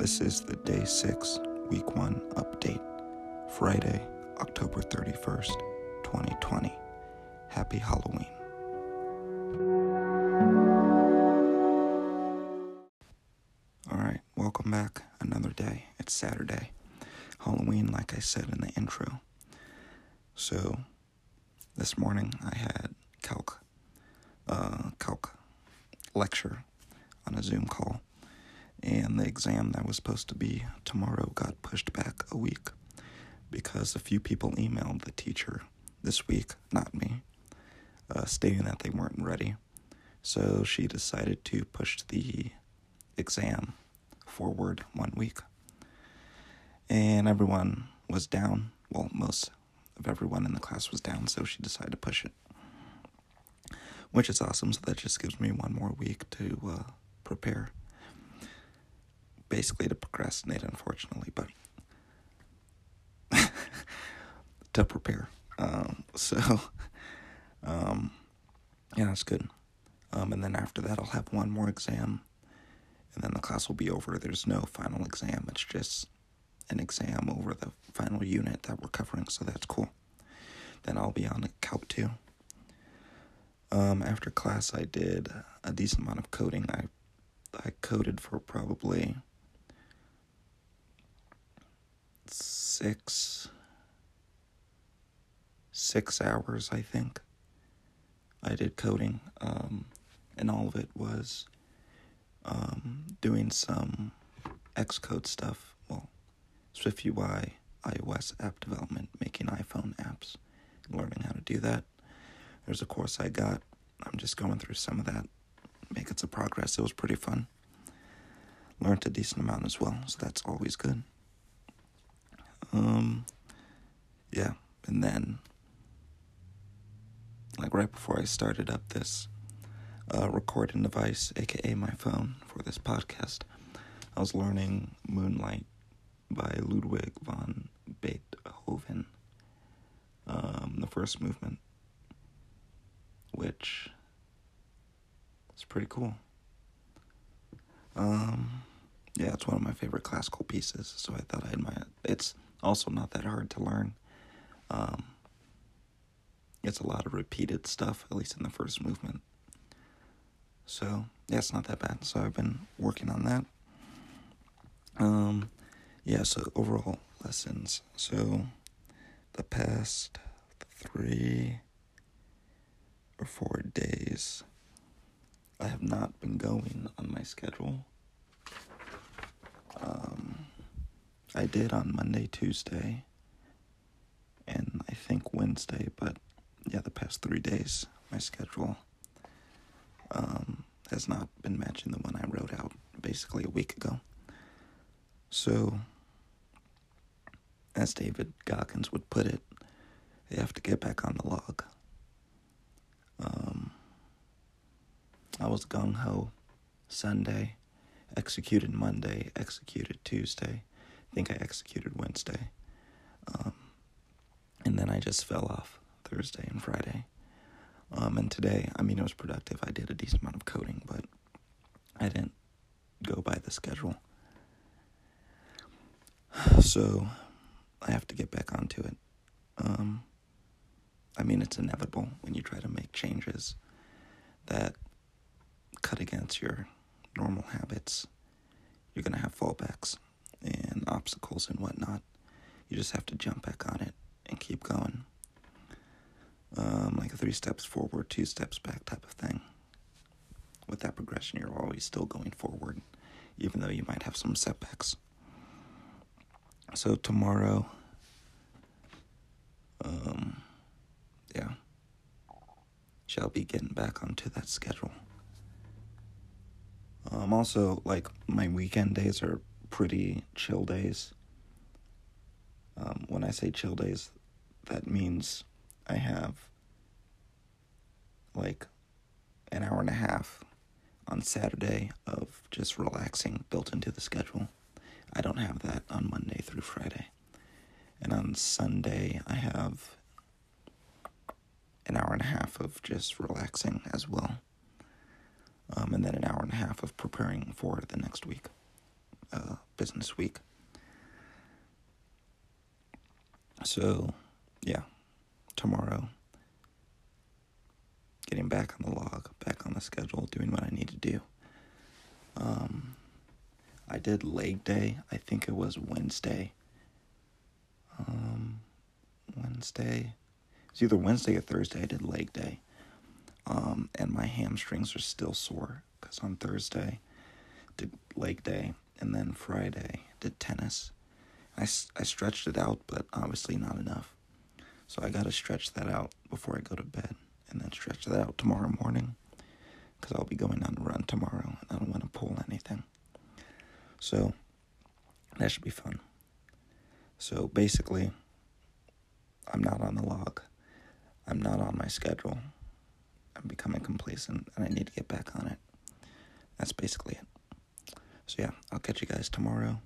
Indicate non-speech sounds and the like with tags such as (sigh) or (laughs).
This is the day six, week one update, Friday, October 31st, 2020. Happy Halloween. All right, welcome back. Another day. It's Saturday. Halloween, like I said in the intro. So, this morning I had calc, uh, calc lecture on a Zoom call, and the exam that was supposed to be tomorrow got pushed back a week because a few people emailed the teacher this week, not me, uh, stating that they weren't ready. So she decided to push the exam forward one week. And everyone was down. Well, most of everyone in the class was down, so she decided to push it. Which is awesome, so that just gives me one more week to uh, prepare. Basically, to procrastinate, unfortunately, but (laughs) to prepare. Um, (laughs) so, um, yeah, that's good. Um, and then after that, I'll have one more exam, and then the class will be over. There's no final exam, it's just an exam over the final unit that we're covering, so that's cool. Then I'll be on Calc 2. Um, after class, I did a decent amount of coding. I I coded for probably six six hours, I think. I did coding, um, and all of it was um, doing some Xcode stuff. Well, SwiftUI, iOS app development, making iPhone apps, learning how to do that. There's a course I got. I'm just going through some of that, making some progress. It was pretty fun. Learned a decent amount as well, so that's always good. Um, yeah, and then, like right before I started up this uh, recording device, aka my phone, for this podcast, I was learning Moonlight by Ludwig von Beethoven, um, the first movement, which is pretty cool. Um, yeah, it's one of my favorite classical pieces, so I thought I'd it. It's also not that hard to learn. Um, it's a lot of repeated stuff, at least in the first movement. So, yeah, it's not that bad. So I've been working on that. Um, yeah, so overall lessons. So the past three or four days, I have not been going on my schedule. Um, I did on Monday, Tuesday, and I think Wednesday, but yeah, the past three days, my schedule um, has not been matching the one I wrote out basically a week ago. So, as David Goggins would put it, they have to get back on the log. Um, I was gung ho Sunday, executed Monday, executed Tuesday, I think I executed Wednesday. Um, and then I just fell off Thursday and Friday. Um, and today, I mean, it was productive. I did a decent amount of coding, but I didn't go by the schedule. (sighs) So I have to get back onto it. Um, I mean, it's inevitable when you try to make changes that cut against your normal habits. You're going to have fallbacks and obstacles and whatnot. You just have to jump back on it and keep going. Um, like three steps forward, two steps back type of thing. With that progression, you're always still going forward, even though you might have some setbacks. So tomorrow, um, yeah, shall be getting back onto that schedule. Um, also, like my weekend days are pretty chill days. Um, when I say chill days, that means I have like an hour and a half on Saturday of just relaxing built into the schedule. I don't have that on Monday through Friday. And on Sunday, I have an hour and a half of just relaxing as well. Um, and then an hour and a half of preparing for the next week, uh, business week. So, yeah, tomorrow, getting back on the log, back on the schedule, doing what I need to do. Um, I did leg day. I think it was Wednesday. Um, Wednesday. It's either Wednesday or Thursday. I did leg day. Um, and my hamstrings are still sore because on Thursday did leg day, and then Friday did tennis. I, I stretched it out, but obviously not enough. So I got to stretch that out before I go to bed, and then stretch that out tomorrow morning because I'll be going on a run tomorrow, and I don't want to pull anything. So that should be fun. So basically, I'm not on the log. I'm not on my schedule. I'm becoming complacent and I need to get back on it. That's basically it. So, yeah, I'll catch you guys tomorrow.